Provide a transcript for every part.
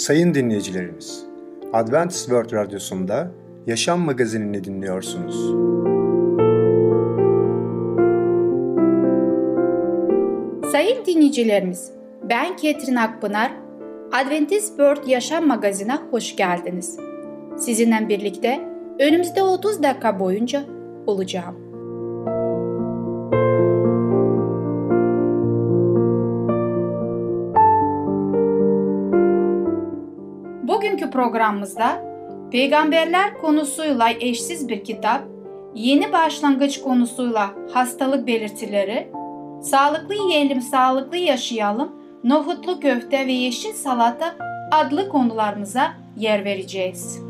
Sayın dinleyicilerimiz, Adventist World Radyosu'nda Yaşam Magazinini dinliyorsunuz. Sayın dinleyicilerimiz, ben Ketrin Akpınar, Adventist World Yaşam Magazinine hoş geldiniz. Sizinle birlikte önümüzde 30 dakika boyunca olacağım. Programımızda peygamberler konusuyla eşsiz bir kitap, yeni başlangıç konusuyla hastalık belirtileri, sağlıklı yiyelim, sağlıklı yaşayalım, nohutlu köfte ve yeşil salata adlı konularımıza yer vereceğiz.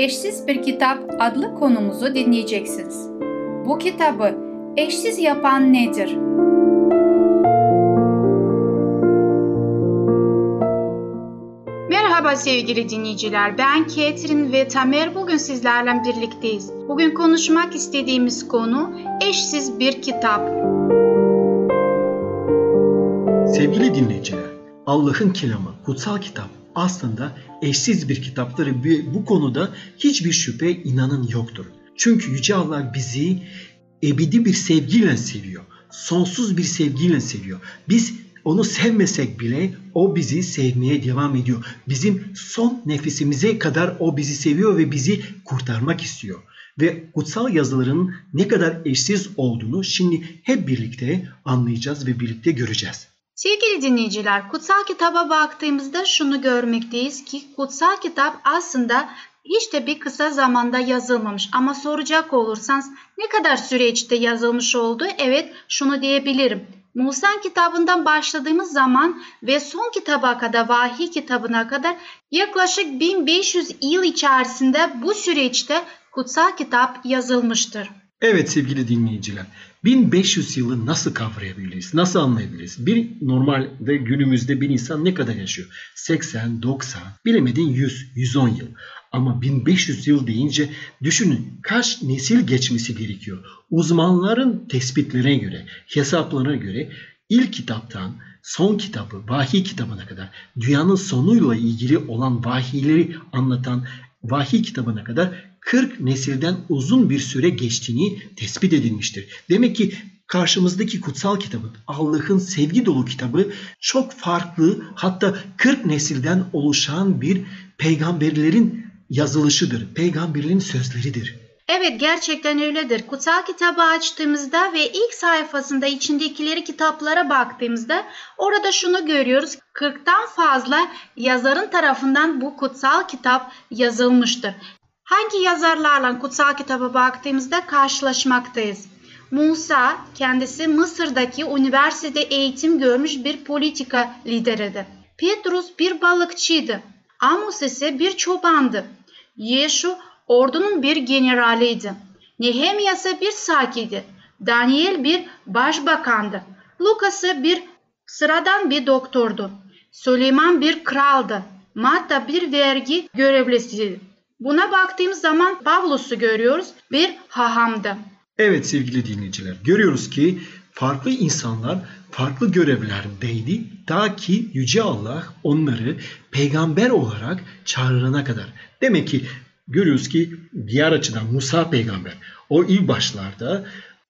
Eşsiz Bir Kitap adlı konumuzu dinleyeceksiniz. Bu kitabı eşsiz yapan nedir? Merhaba sevgili dinleyiciler. Ben Ketrin ve Tamer bugün sizlerle birlikteyiz. Bugün konuşmak istediğimiz konu eşsiz bir kitap. Sevgili dinleyiciler, Allah'ın kelamı, kutsal kitap aslında eşsiz bir kitaptır ve bu konuda hiçbir şüphe inanın yoktur. Çünkü Yüce Allah bizi ebedi bir sevgiyle seviyor. Sonsuz bir sevgiyle seviyor. Biz onu sevmesek bile o bizi sevmeye devam ediyor. Bizim son nefesimize kadar o bizi seviyor ve bizi kurtarmak istiyor. Ve kutsal yazıların ne kadar eşsiz olduğunu şimdi hep birlikte anlayacağız ve birlikte göreceğiz. Sevgili dinleyiciler, kutsal kitaba baktığımızda şunu görmekteyiz ki kutsal kitap aslında de bir kısa zamanda yazılmamış. Ama soracak olursanız ne kadar süreçte yazılmış oldu? Evet şunu diyebilirim. Musa kitabından başladığımız zaman ve son kitaba kadar, vahiy kitabına kadar yaklaşık 1500 yıl içerisinde bu süreçte kutsal kitap yazılmıştır. Evet sevgili dinleyiciler, 1500 yılı nasıl kavrayabiliriz, nasıl anlayabiliriz? Bir normalde günümüzde bir insan ne kadar yaşıyor? 80, 90, bilemedin 100, 110 yıl. Ama 1500 yıl deyince düşünün kaç nesil geçmesi gerekiyor. Uzmanların tespitlerine göre, hesaplarına göre ilk kitaptan son kitabı, vahiy kitabına kadar dünyanın sonuyla ilgili olan vahiyleri anlatan vahiy kitabına kadar 40 nesilden uzun bir süre geçtiğini tespit edilmiştir. Demek ki karşımızdaki kutsal kitabın, Allah'ın sevgi dolu kitabı çok farklı hatta 40 nesilden oluşan bir peygamberlerin yazılışıdır. Peygamberlerin sözleridir. Evet gerçekten öyledir. Kutsal kitabı açtığımızda ve ilk sayfasında içindekileri kitaplara baktığımızda orada şunu görüyoruz. 40'tan fazla yazarın tarafından bu kutsal kitap yazılmıştır. Hangi yazarlarla kutsal kitaba baktığımızda karşılaşmaktayız? Musa kendisi Mısır'daki üniversitede eğitim görmüş bir politika lideridir. Petrus bir balıkçıydı. Amos ise bir çobandı. Yeşu ordunun bir generaliydi. Nehemya ise bir sakiydi. Daniel bir başbakandı. Lukas bir sıradan bir doktordu. Süleyman bir kraldı. Matta bir vergi görevlisiydi. Buna baktığımız zaman Pavlus'u görüyoruz bir hahamdı. Evet sevgili dinleyiciler görüyoruz ki farklı insanlar farklı görevlerdeydi ta ki Yüce Allah onları peygamber olarak çağırana kadar. Demek ki görüyoruz ki diğer açıdan Musa peygamber o ilk başlarda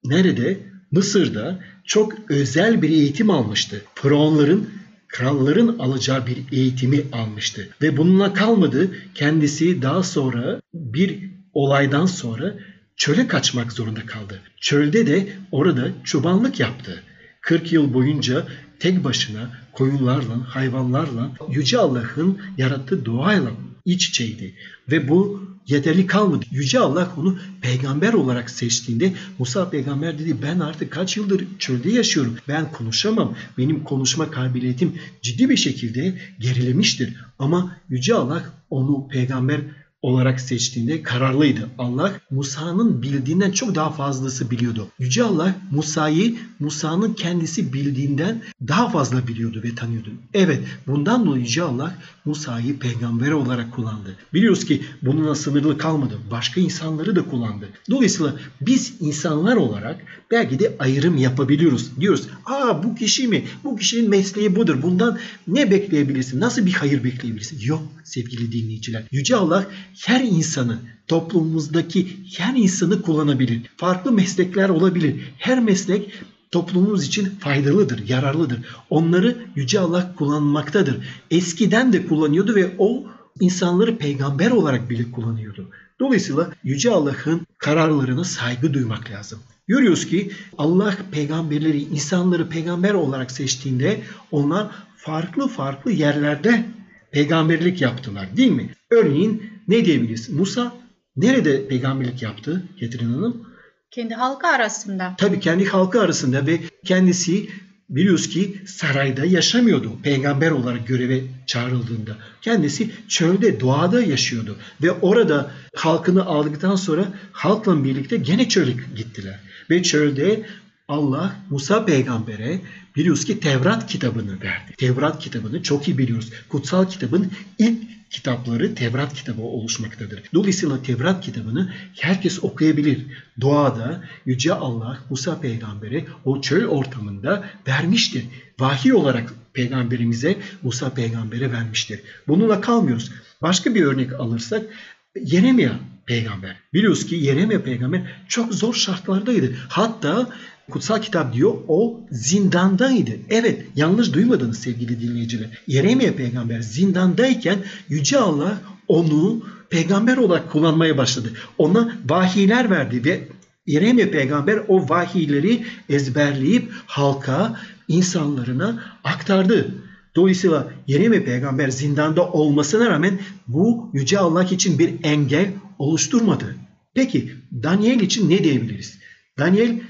nerede? Mısır'da çok özel bir eğitim almıştı. Faraonların kralların alacağı bir eğitimi almıştı. Ve bununla kalmadı. Kendisi daha sonra bir olaydan sonra çöle kaçmak zorunda kaldı. Çölde de orada çobanlık yaptı. 40 yıl boyunca tek başına koyunlarla, hayvanlarla, Yüce Allah'ın yarattığı doğayla iç içeydi. Ve bu yeterli kalmadı. Yüce Allah onu peygamber olarak seçtiğinde Musa peygamber dedi ben artık kaç yıldır çölde yaşıyorum. Ben konuşamam. Benim konuşma kabiliyetim ciddi bir şekilde gerilemiştir. Ama Yüce Allah onu peygamber olarak seçtiğinde kararlıydı. Allah Musa'nın bildiğinden çok daha fazlası biliyordu. Yüce Allah Musa'yı Musa'nın kendisi bildiğinden daha fazla biliyordu ve tanıyordu. Evet bundan dolayı Yüce Allah Musa'yı peygamber olarak kullandı. Biliyoruz ki bununla sınırlı kalmadı. Başka insanları da kullandı. Dolayısıyla biz insanlar olarak belki de ayrım yapabiliyoruz. Diyoruz aa bu kişi mi? Bu kişinin mesleği budur. Bundan ne bekleyebilirsin? Nasıl bir hayır bekleyebilirsin? Yok sevgili dinleyiciler. Yüce Allah her insanı toplumumuzdaki her insanı kullanabilir. Farklı meslekler olabilir. Her meslek toplumumuz için faydalıdır, yararlıdır. Onları Yüce Allah kullanmaktadır. Eskiden de kullanıyordu ve o insanları peygamber olarak bile kullanıyordu. Dolayısıyla Yüce Allah'ın kararlarına saygı duymak lazım. Görüyoruz ki Allah peygamberleri, insanları peygamber olarak seçtiğinde onlar farklı farklı yerlerde peygamberlik yaptılar değil mi? Örneğin ne diyebiliriz? Musa nerede peygamberlik yaptı Ketrin Hanım? Kendi halkı arasında. Tabii kendi halkı arasında ve kendisi biliyoruz ki sarayda yaşamıyordu peygamber olarak göreve çağrıldığında. Kendisi çölde, doğada yaşıyordu ve orada halkını aldıktan sonra halkla birlikte gene çöle gittiler. Ve çölde Allah Musa peygambere biliyoruz ki Tevrat kitabını verdi. Tevrat kitabını çok iyi biliyoruz. Kutsal kitabın ilk kitapları Tevrat kitabı oluşmaktadır. Dolayısıyla Tevrat kitabını herkes okuyabilir. Doğada Yüce Allah Musa peygambere o çöl ortamında vermiştir. Vahiy olarak peygamberimize Musa peygambere vermiştir. Bununla kalmıyoruz. Başka bir örnek alırsak Yeremia peygamber. Biliyoruz ki Yeremia peygamber çok zor şartlardaydı. Hatta kutsal kitap diyor o zindandaydı. Evet yanlış duymadınız sevgili dinleyiciler. Yeremia peygamber zindandayken Yüce Allah onu peygamber olarak kullanmaya başladı. Ona vahiyler verdi ve Yeremia peygamber o vahiyleri ezberleyip halka, insanlarına aktardı. Dolayısıyla Yeremia peygamber zindanda olmasına rağmen bu Yüce Allah için bir engel oluşturmadı. Peki Daniel için ne diyebiliriz? Daniel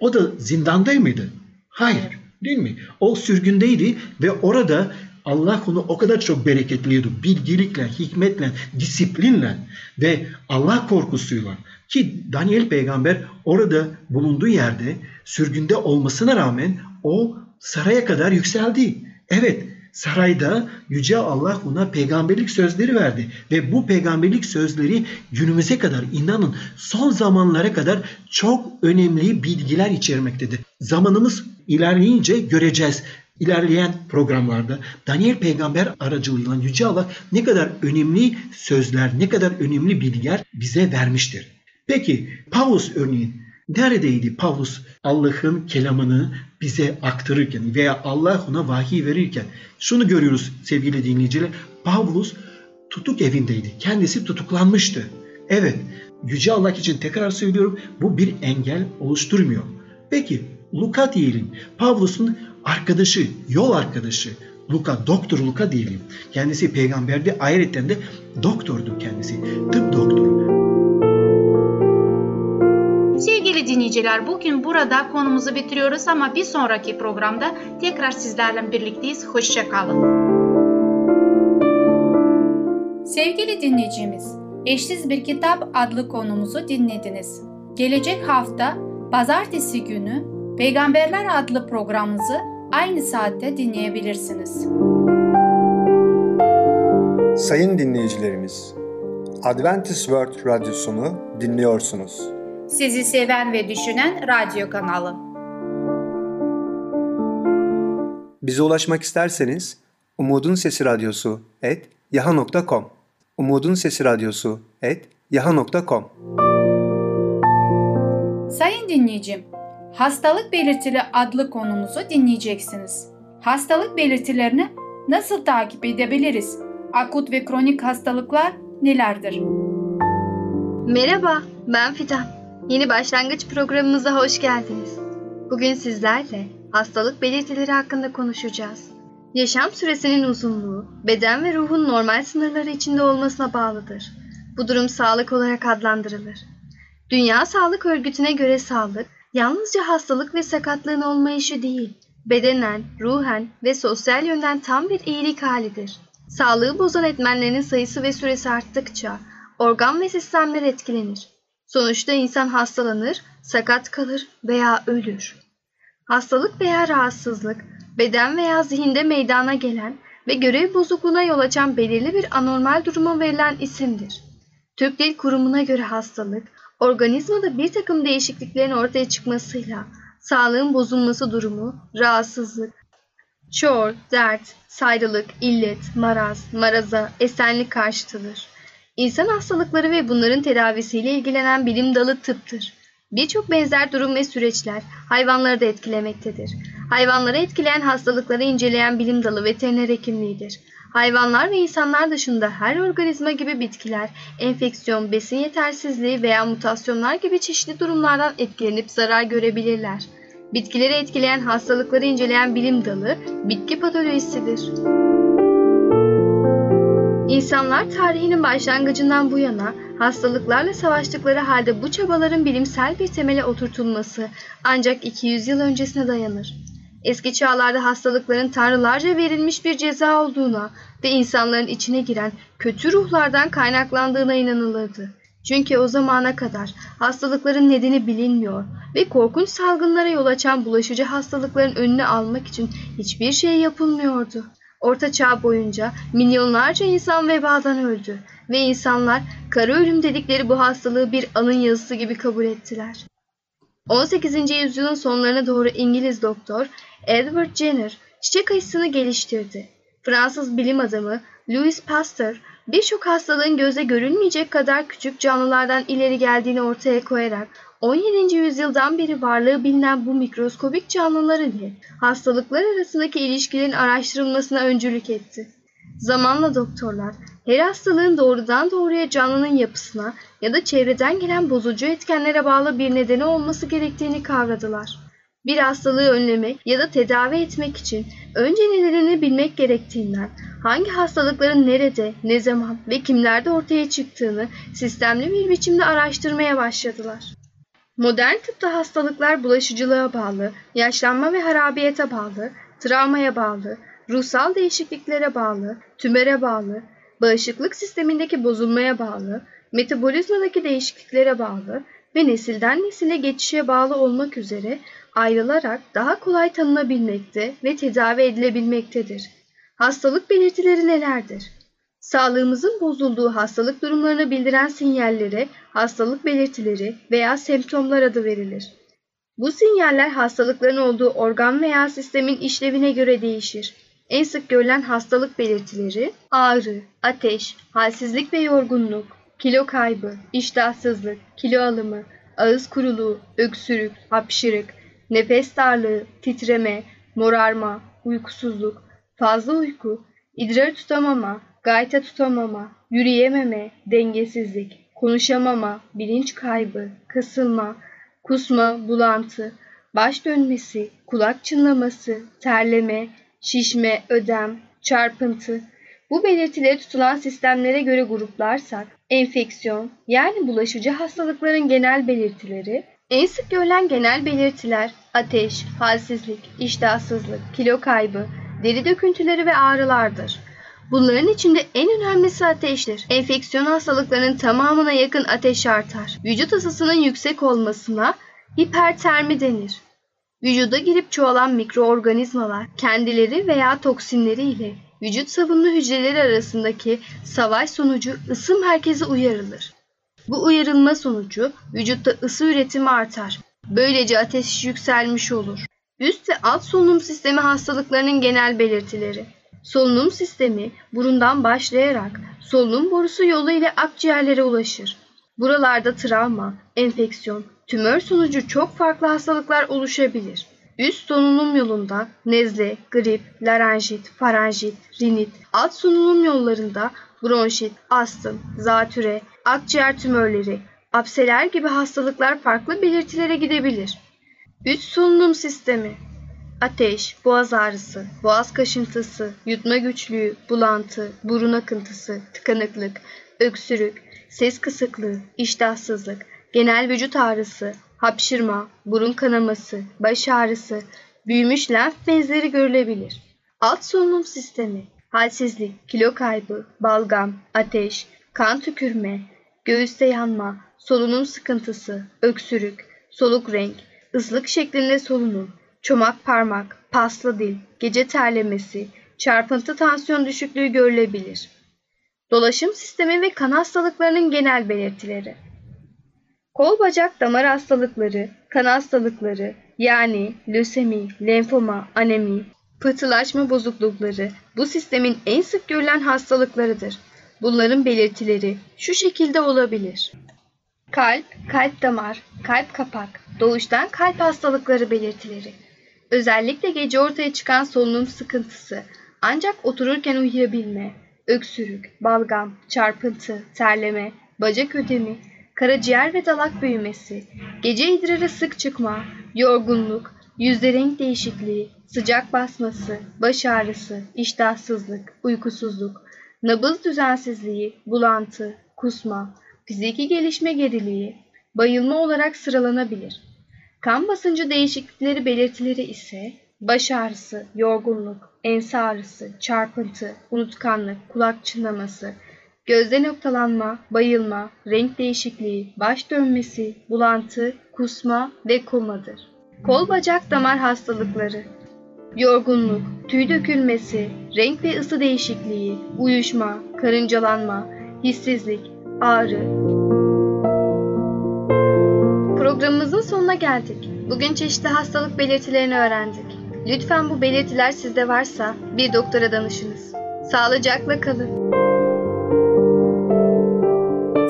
o da zindanda mıydı? Hayır. Değil mi? O sürgündeydi ve orada Allah onu o kadar çok bereketliyordu. Bilgilikle, hikmetle, disiplinle ve Allah korkusuyla. Ki Daniel peygamber orada bulunduğu yerde sürgünde olmasına rağmen o saraya kadar yükseldi. Evet sarayda Yüce Allah ona peygamberlik sözleri verdi. Ve bu peygamberlik sözleri günümüze kadar inanın son zamanlara kadar çok önemli bilgiler içermektedir. Zamanımız ilerleyince göreceğiz ilerleyen programlarda Daniel peygamber aracılığıyla Yüce Allah ne kadar önemli sözler, ne kadar önemli bilgiler bize vermiştir. Peki Paulus örneğin neredeydi Paulus Allah'ın kelamını bize aktarırken veya Allah ona vahiy verirken şunu görüyoruz sevgili dinleyiciler. Paulus tutuk evindeydi. Kendisi tutuklanmıştı. Evet Yüce Allah için tekrar söylüyorum bu bir engel oluşturmuyor. Peki Luka diyelim. Pavlus'un arkadaşı, yol arkadaşı. Luka, doktor Luka diyelim. Kendisi peygamberdi. Ayrıca de doktordu kendisi. Tıp doktoru. Sevgili dinleyiciler bugün burada konumuzu bitiriyoruz ama bir sonraki programda tekrar sizlerle birlikteyiz. Hoşçakalın. Sevgili dinleyicimiz, Eşsiz Bir Kitap adlı konumuzu dinlediniz. Gelecek hafta pazartesi günü Peygamberler adlı programımızı aynı saatte dinleyebilirsiniz. Sayın dinleyicilerimiz, Adventist World Radyosunu dinliyorsunuz. Sizi seven ve düşünen radyo kanalı. Bize ulaşmak isterseniz Umutun Sesi Radyosu et yaha.com Umutun Sesi Radyosu et yaha.com Sayın dinleyicim, Hastalık belirtili adlı konumuzu dinleyeceksiniz. Hastalık belirtilerini nasıl takip edebiliriz? Akut ve kronik hastalıklar nelerdir? Merhaba, ben Fidan. Yeni başlangıç programımıza hoş geldiniz. Bugün sizlerle hastalık belirtileri hakkında konuşacağız. Yaşam süresinin uzunluğu, beden ve ruhun normal sınırları içinde olmasına bağlıdır. Bu durum sağlık olarak adlandırılır. Dünya Sağlık Örgütü'ne göre sağlık, yalnızca hastalık ve sakatlığın olmayışı değil, bedenen, ruhen ve sosyal yönden tam bir iyilik halidir. Sağlığı bozan etmenlerin sayısı ve süresi arttıkça organ ve sistemler etkilenir. Sonuçta insan hastalanır, sakat kalır veya ölür. Hastalık veya rahatsızlık, beden veya zihinde meydana gelen ve görev bozukluğuna yol açan belirli bir anormal duruma verilen isimdir. Türk Dil Kurumu'na göre hastalık, organizmada bir takım değişikliklerin ortaya çıkmasıyla sağlığın bozulması durumu, rahatsızlık, çor, dert, sayrılık, illet, maraz, maraza, esenlik karşıtıdır. İnsan hastalıkları ve bunların tedavisiyle ilgilenen bilim dalı tıptır. Birçok benzer durum ve süreçler hayvanları da etkilemektedir. Hayvanları etkileyen hastalıkları inceleyen bilim dalı veteriner hekimliğidir. Hayvanlar ve insanlar dışında her organizma gibi bitkiler, enfeksiyon, besin yetersizliği veya mutasyonlar gibi çeşitli durumlardan etkilenip zarar görebilirler. Bitkileri etkileyen hastalıkları inceleyen bilim dalı bitki patolojisidir. İnsanlar tarihinin başlangıcından bu yana hastalıklarla savaştıkları halde bu çabaların bilimsel bir temele oturtulması ancak 200 yıl öncesine dayanır. Eski çağlarda hastalıkların tanrılarca verilmiş bir ceza olduğuna ve insanların içine giren kötü ruhlardan kaynaklandığına inanılırdı. Çünkü o zamana kadar hastalıkların nedeni bilinmiyor ve korkunç salgınlara yol açan bulaşıcı hastalıkların önünü almak için hiçbir şey yapılmıyordu. Orta Çağ boyunca milyonlarca insan vebadan öldü ve insanlar kara ölüm dedikleri bu hastalığı bir anın yazısı gibi kabul ettiler. 18. yüzyılın sonlarına doğru İngiliz doktor Edward Jenner çiçek aşısını geliştirdi. Fransız bilim adamı Louis Pasteur birçok hastalığın göze görülmeyecek kadar küçük canlılardan ileri geldiğini ortaya koyarak 17. yüzyıldan beri varlığı bilinen bu mikroskobik canlılar ile hastalıklar arasındaki ilişkilerin araştırılmasına öncülük etti. Zamanla doktorlar her hastalığın doğrudan doğruya canlının yapısına ya da çevreden gelen bozucu etkenlere bağlı bir nedeni olması gerektiğini kavradılar. Bir hastalığı önlemek ya da tedavi etmek için önce nedenini bilmek gerektiğinden hangi hastalıkların nerede, ne zaman ve kimlerde ortaya çıktığını sistemli bir biçimde araştırmaya başladılar. Modern tıpta hastalıklar bulaşıcılığa bağlı, yaşlanma ve harabiyete bağlı, travmaya bağlı, ruhsal değişikliklere bağlı, tümöre bağlı, bağışıklık sistemindeki bozulmaya bağlı, metabolizmadaki değişikliklere bağlı ve nesilden nesile geçişe bağlı olmak üzere ayrılarak daha kolay tanınabilmekte ve tedavi edilebilmektedir. Hastalık belirtileri nelerdir? Sağlığımızın bozulduğu hastalık durumlarını bildiren sinyallere hastalık belirtileri veya semptomlar adı verilir. Bu sinyaller hastalıkların olduğu organ veya sistemin işlevine göre değişir. En sık görülen hastalık belirtileri ağrı, ateş, halsizlik ve yorgunluk, kilo kaybı, iştahsızlık, kilo alımı, ağız kuruluğu, öksürük, hapşırık, nefes darlığı, titreme, morarma, uykusuzluk, fazla uyku, idrar tutamama, gayta tutamama, yürüyememe, dengesizlik, konuşamama, bilinç kaybı, kasılma, kusma, bulantı, baş dönmesi, kulak çınlaması, terleme, şişme, ödem, çarpıntı. Bu belirtileri tutulan sistemlere göre gruplarsak, enfeksiyon yani bulaşıcı hastalıkların genel belirtileri, en sık görülen genel belirtiler ateş, halsizlik, iştahsızlık, kilo kaybı, deri döküntüleri ve ağrılardır. Bunların içinde en önemlisi ateştir. Enfeksiyon hastalıklarının tamamına yakın ateş artar. Vücut ısısının yüksek olmasına hipertermi denir. Vücuda girip çoğalan mikroorganizmalar kendileri veya toksinleri ile vücut savunma hücreleri arasındaki savaş sonucu ısı merkezi uyarılır. Bu uyarılma sonucu vücutta ısı üretimi artar. Böylece ateş yükselmiş olur. Üst ve alt solunum sistemi hastalıklarının genel belirtileri. Solunum sistemi burundan başlayarak solunum borusu yolu ile akciğerlere ulaşır. Buralarda travma, enfeksiyon, tümör sonucu çok farklı hastalıklar oluşabilir. Üst solunum yolunda nezle, grip, larenjit, farenjit, rinit, alt solunum yollarında bronşit, astım, zatüre, akciğer tümörleri, apseler gibi hastalıklar farklı belirtilere gidebilir. Üst solunum sistemi ateş, boğaz ağrısı, boğaz kaşıntısı, yutma güçlüğü, bulantı, burun akıntısı, tıkanıklık, öksürük, ses kısıklığı, iştahsızlık, genel vücut ağrısı, hapşırma, burun kanaması, baş ağrısı, büyümüş lenf bezleri görülebilir. Alt solunum sistemi, halsizlik, kilo kaybı, balgam, ateş, kan tükürme, göğüste yanma, solunum sıkıntısı, öksürük, soluk renk, ıslık şeklinde solunum, çomak parmak, paslı dil, gece terlemesi, çarpıntı tansiyon düşüklüğü görülebilir. Dolaşım sistemi ve kan hastalıklarının genel belirtileri. Kol bacak damar hastalıkları, kan hastalıkları yani lösemi, lenfoma, anemi, pıhtılaşma bozuklukları bu sistemin en sık görülen hastalıklarıdır. Bunların belirtileri şu şekilde olabilir. Kalp, kalp damar, kalp kapak, doğuştan kalp hastalıkları belirtileri. Özellikle gece ortaya çıkan solunum sıkıntısı, ancak otururken uyuyabilme, öksürük, balgam, çarpıntı, terleme, bacak ödemi, karaciğer ve dalak büyümesi, gece idrarı sık çıkma, yorgunluk, yüzde renk değişikliği, sıcak basması, baş ağrısı, iştahsızlık, uykusuzluk, nabız düzensizliği, bulantı, kusma, fiziki gelişme geriliği, bayılma olarak sıralanabilir. Kan basıncı değişiklikleri belirtileri ise baş ağrısı, yorgunluk, ense ağrısı, çarpıntı, unutkanlık, kulak çınlaması, gözde noktalanma, bayılma, renk değişikliği, baş dönmesi, bulantı, kusma ve komadır. Kol bacak damar hastalıkları Yorgunluk, tüy dökülmesi, renk ve ısı değişikliği, uyuşma, karıncalanma, hissizlik, ağrı. Programımızın sonuna geldik. Bugün çeşitli hastalık belirtilerini öğrendik. Lütfen bu belirtiler sizde varsa bir doktora danışınız. Sağlıcakla kalın.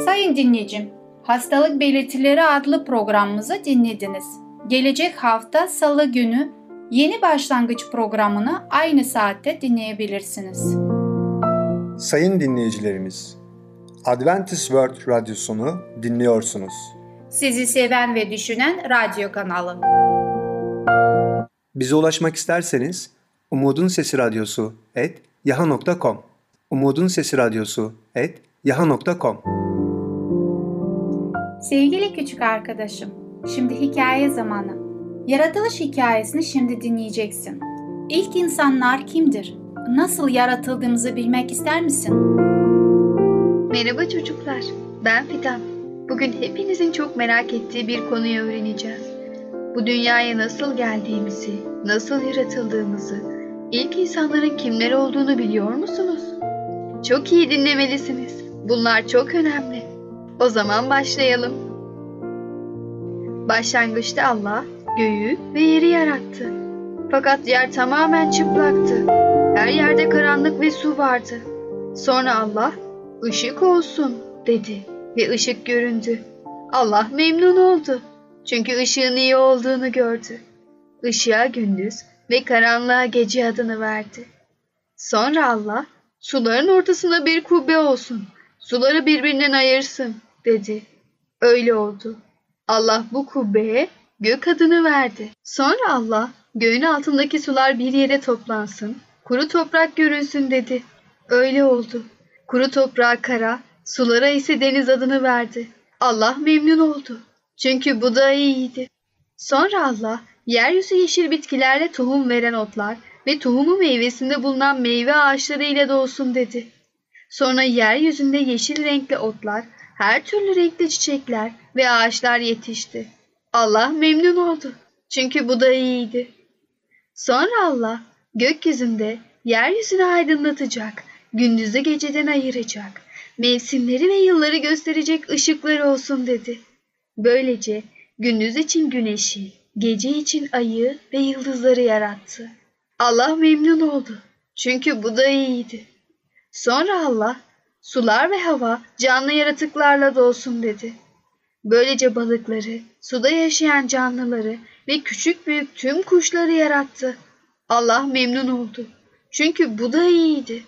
Sayın dinleyicim, Hastalık Belirtileri adlı programımızı dinlediniz. Gelecek hafta Salı günü yeni başlangıç programını aynı saatte dinleyebilirsiniz. Sayın dinleyicilerimiz, Adventist World Radyosunu dinliyorsunuz. Sizi seven ve düşünen radyo kanalı. Bize ulaşmak isterseniz Umutun Sesi Radyosu et yaha.com Umutun Sesi Radyosu et yaha.com Sevgili küçük arkadaşım, şimdi hikaye zamanı. Yaratılış hikayesini şimdi dinleyeceksin. İlk insanlar kimdir? Nasıl yaratıldığımızı bilmek ister misin? Merhaba çocuklar. Ben Fidan. Bugün hepinizin çok merak ettiği bir konuyu öğreneceğiz. Bu dünyaya nasıl geldiğimizi, nasıl yaratıldığımızı, ilk insanların kimler olduğunu biliyor musunuz? Çok iyi dinlemelisiniz. Bunlar çok önemli. O zaman başlayalım. Başlangıçta Allah göğü ve yeri yarattı. Fakat yer tamamen çıplaktı. Her yerde karanlık ve su vardı. Sonra Allah ışık olsun dedi ve ışık göründü. Allah memnun oldu. Çünkü ışığın iyi olduğunu gördü. Işığa gündüz ve karanlığa gece adını verdi. Sonra Allah suların ortasına bir kubbe olsun. Suları birbirinden ayırsın dedi. Öyle oldu. Allah bu kubbeye gök adını verdi. Sonra Allah göğün altındaki sular bir yere toplansın. Kuru toprak görünsün dedi. Öyle oldu. Kuru toprağa kara, sulara ise deniz adını verdi. Allah memnun oldu. Çünkü bu da iyiydi. Sonra Allah yeryüzü yeşil bitkilerle tohum veren otlar ve tohumu meyvesinde bulunan meyve ağaçları ile dolsun dedi. Sonra yeryüzünde yeşil renkli otlar, her türlü renkli çiçekler ve ağaçlar yetişti. Allah memnun oldu. Çünkü bu da iyiydi. Sonra Allah gökyüzünde yeryüzünü aydınlatacak, gündüzü geceden ayıracak, mevsimleri ve yılları gösterecek ışıkları olsun dedi. Böylece gündüz için güneşi, gece için ayı ve yıldızları yarattı. Allah memnun oldu. Çünkü bu da iyiydi. Sonra Allah sular ve hava canlı yaratıklarla dolsun dedi. Böylece balıkları, suda yaşayan canlıları ve küçük büyük tüm kuşları yarattı. Allah memnun oldu. Çünkü bu da iyiydi.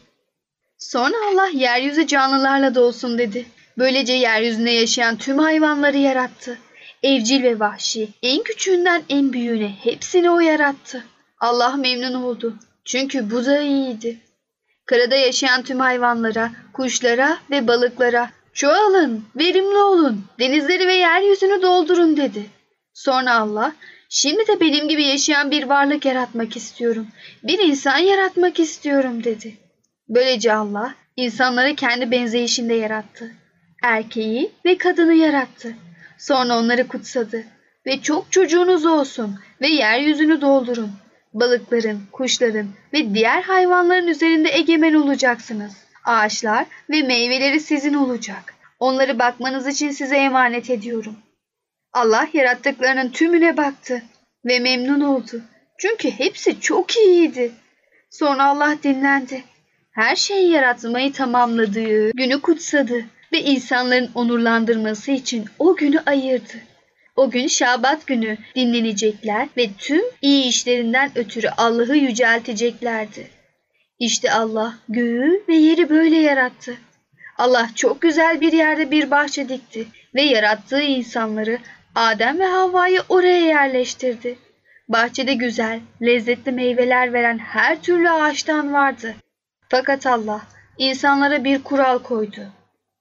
Sonra Allah yeryüzü canlılarla dolsun dedi. Böylece yeryüzünde yaşayan tüm hayvanları yarattı. Evcil ve vahşi, en küçüğünden en büyüğüne hepsini o yarattı. Allah memnun oldu. Çünkü bu da iyiydi. Karada yaşayan tüm hayvanlara, kuşlara ve balıklara çoğalın, verimli olun, denizleri ve yeryüzünü doldurun dedi. Sonra Allah, şimdi de benim gibi yaşayan bir varlık yaratmak istiyorum. Bir insan yaratmak istiyorum dedi. Böylece Allah insanları kendi benzeyişinde yarattı. Erkeği ve kadını yarattı. Sonra onları kutsadı. Ve çok çocuğunuz olsun ve yeryüzünü doldurun. Balıkların, kuşların ve diğer hayvanların üzerinde egemen olacaksınız. Ağaçlar ve meyveleri sizin olacak. Onları bakmanız için size emanet ediyorum. Allah yarattıklarının tümüne baktı ve memnun oldu. Çünkü hepsi çok iyiydi. Sonra Allah dinlendi. Her şeyi yaratmayı tamamladığı günü kutsadı ve insanların onurlandırması için o günü ayırdı. O gün Şabat günü dinlenecekler ve tüm iyi işlerinden ötürü Allah'ı yücelteceklerdi. İşte Allah göğü ve yeri böyle yarattı. Allah çok güzel bir yerde bir bahçe dikti ve yarattığı insanları Adem ve Havva'yı oraya yerleştirdi. Bahçede güzel, lezzetli meyveler veren her türlü ağaçtan vardı. Fakat Allah insanlara bir kural koydu.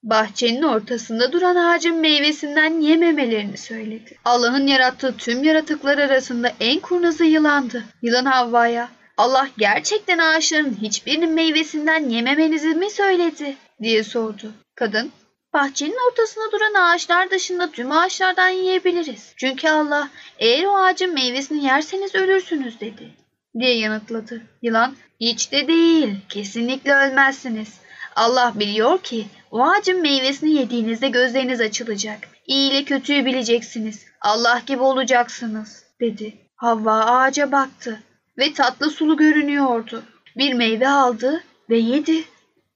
Bahçenin ortasında duran ağacın meyvesinden yememelerini söyledi. Allah'ın yarattığı tüm yaratıklar arasında en kurnazı yılandı. Yılan Havva'ya Allah gerçekten ağaçların hiçbirinin meyvesinden yememenizi mi söyledi diye sordu. Kadın Bahçenin ortasında duran ağaçlar dışında tüm ağaçlardan yiyebiliriz. Çünkü Allah eğer o ağacın meyvesini yerseniz ölürsünüz dedi. Diye yanıtladı. Yılan hiç de değil kesinlikle ölmezsiniz. Allah biliyor ki o ağacın meyvesini yediğinizde gözleriniz açılacak. İyi ile kötüyü bileceksiniz. Allah gibi olacaksınız dedi. Havva ağaca baktı ve tatlı sulu görünüyordu. Bir meyve aldı ve yedi.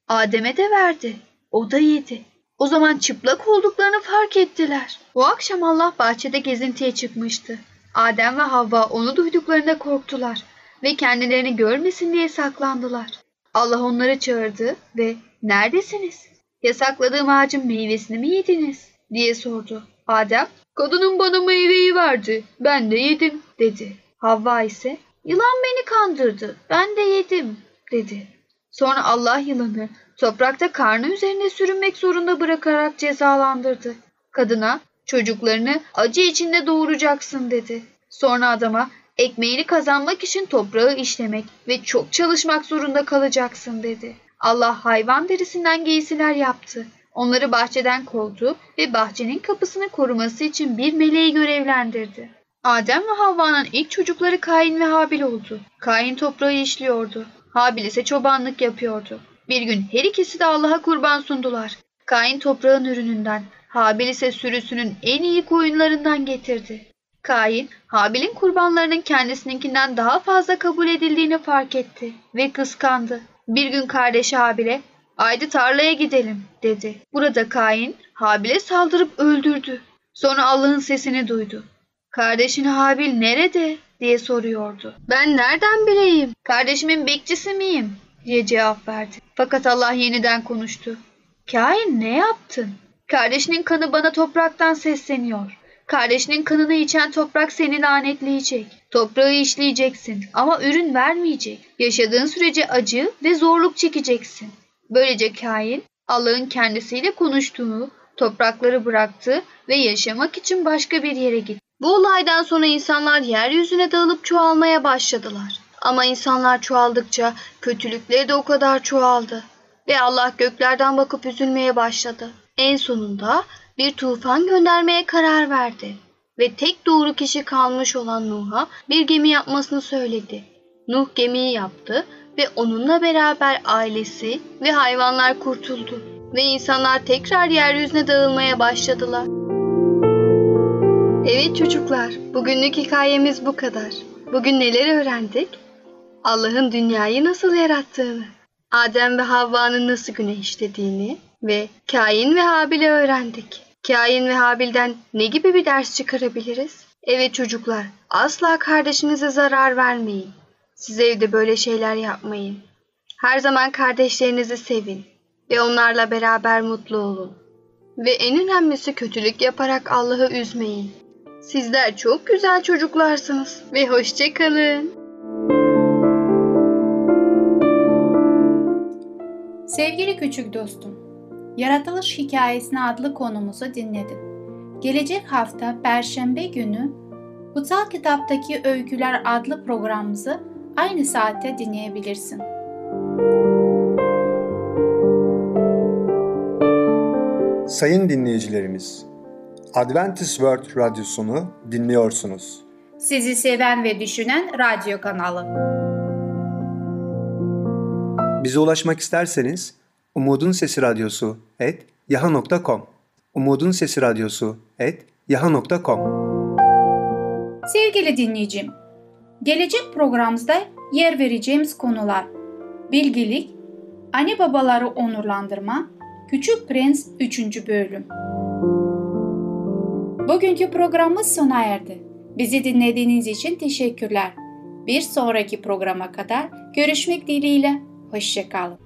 Adem'e de verdi. O da yedi. O zaman çıplak olduklarını fark ettiler. O akşam Allah bahçede gezintiye çıkmıştı. Adem ve Havva onu duyduklarında korktular ve kendilerini görmesin diye saklandılar. Allah onları çağırdı ve "Neredesiniz? Yasakladığım ağacın meyvesini mi yediniz?" diye sordu. Adem, "Kadının bana meyveyi verdi. Ben de yedim." dedi. Havva ise, "Yılan beni kandırdı. Ben de yedim." dedi. Sonra Allah yılanı toprakta karnı üzerine sürünmek zorunda bırakarak cezalandırdı. Kadına çocuklarını acı içinde doğuracaksın dedi. Sonra adama ekmeğini kazanmak için toprağı işlemek ve çok çalışmak zorunda kalacaksın dedi. Allah hayvan derisinden giysiler yaptı. Onları bahçeden kovdu ve bahçenin kapısını koruması için bir meleği görevlendirdi. Adem ve Havva'nın ilk çocukları Kain ve Habil oldu. Kain toprağı işliyordu. Habil ise çobanlık yapıyordu. Bir gün her ikisi de Allah'a kurban sundular. Kain toprağın ürününden, Habil ise sürüsünün en iyi koyunlarından getirdi. Kain, Habil'in kurbanlarının kendisininkinden daha fazla kabul edildiğini fark etti ve kıskandı. Bir gün kardeşi Habil'e, haydi tarlaya gidelim dedi. Burada Kain, Habil'e saldırıp öldürdü. Sonra Allah'ın sesini duydu. Kardeşin Habil nerede? diye soruyordu. Ben nereden bileyim? Kardeşimin bekçisi miyim? diye cevap verdi. Fakat Allah yeniden konuştu. Kain ne yaptın? Kardeşinin kanı bana topraktan sesleniyor. Kardeşinin kanını içen toprak seni lanetleyecek. Toprağı işleyeceksin ama ürün vermeyecek. Yaşadığın sürece acı ve zorluk çekeceksin. Böylece Kain Allah'ın kendisiyle konuştuğu toprakları bıraktı ve yaşamak için başka bir yere gitti. Bu olaydan sonra insanlar yeryüzüne dağılıp çoğalmaya başladılar. Ama insanlar çoğaldıkça kötülükleri de o kadar çoğaldı. Ve Allah göklerden bakıp üzülmeye başladı. En sonunda bir tufan göndermeye karar verdi. Ve tek doğru kişi kalmış olan Nuh'a bir gemi yapmasını söyledi. Nuh gemiyi yaptı ve onunla beraber ailesi ve hayvanlar kurtuldu. Ve insanlar tekrar yeryüzüne dağılmaya başladılar. Evet çocuklar, bugünlük hikayemiz bu kadar. Bugün neler öğrendik? Allah'ın dünyayı nasıl yarattığını, Adem ve Havva'nın nasıl günah işlediğini ve Kain ve Habil'i öğrendik. Kain ve Habil'den ne gibi bir ders çıkarabiliriz? Evet çocuklar, asla kardeşinize zarar vermeyin. Siz evde böyle şeyler yapmayın. Her zaman kardeşlerinizi sevin ve onlarla beraber mutlu olun. Ve en önemlisi kötülük yaparak Allah'ı üzmeyin. Sizler çok güzel çocuklarsınız ve hoşçakalın. Sevgili küçük dostum, Yaratılış Hikayesini adlı konumuzu dinledin. Gelecek hafta Perşembe günü Kutsal Kitaptaki Öyküler adlı programımızı aynı saatte dinleyebilirsin. Sayın dinleyicilerimiz, Adventist World Radyosunu dinliyorsunuz. Sizi seven ve düşünen radyo kanalı. Bize ulaşmak isterseniz Umutun Sesi Radyosu et yaha.com Umutun Sesi Radyosu et yaha.com Sevgili dinleyicim, gelecek programımızda yer vereceğimiz konular bilgilik, anne babaları onurlandırma, Küçük Prens 3. bölüm. Bugünkü programımız sona erdi. Bizi dinlediğiniz için teşekkürler. Bir sonraki programa kadar görüşmek dileğiyle. Hoşçakalın.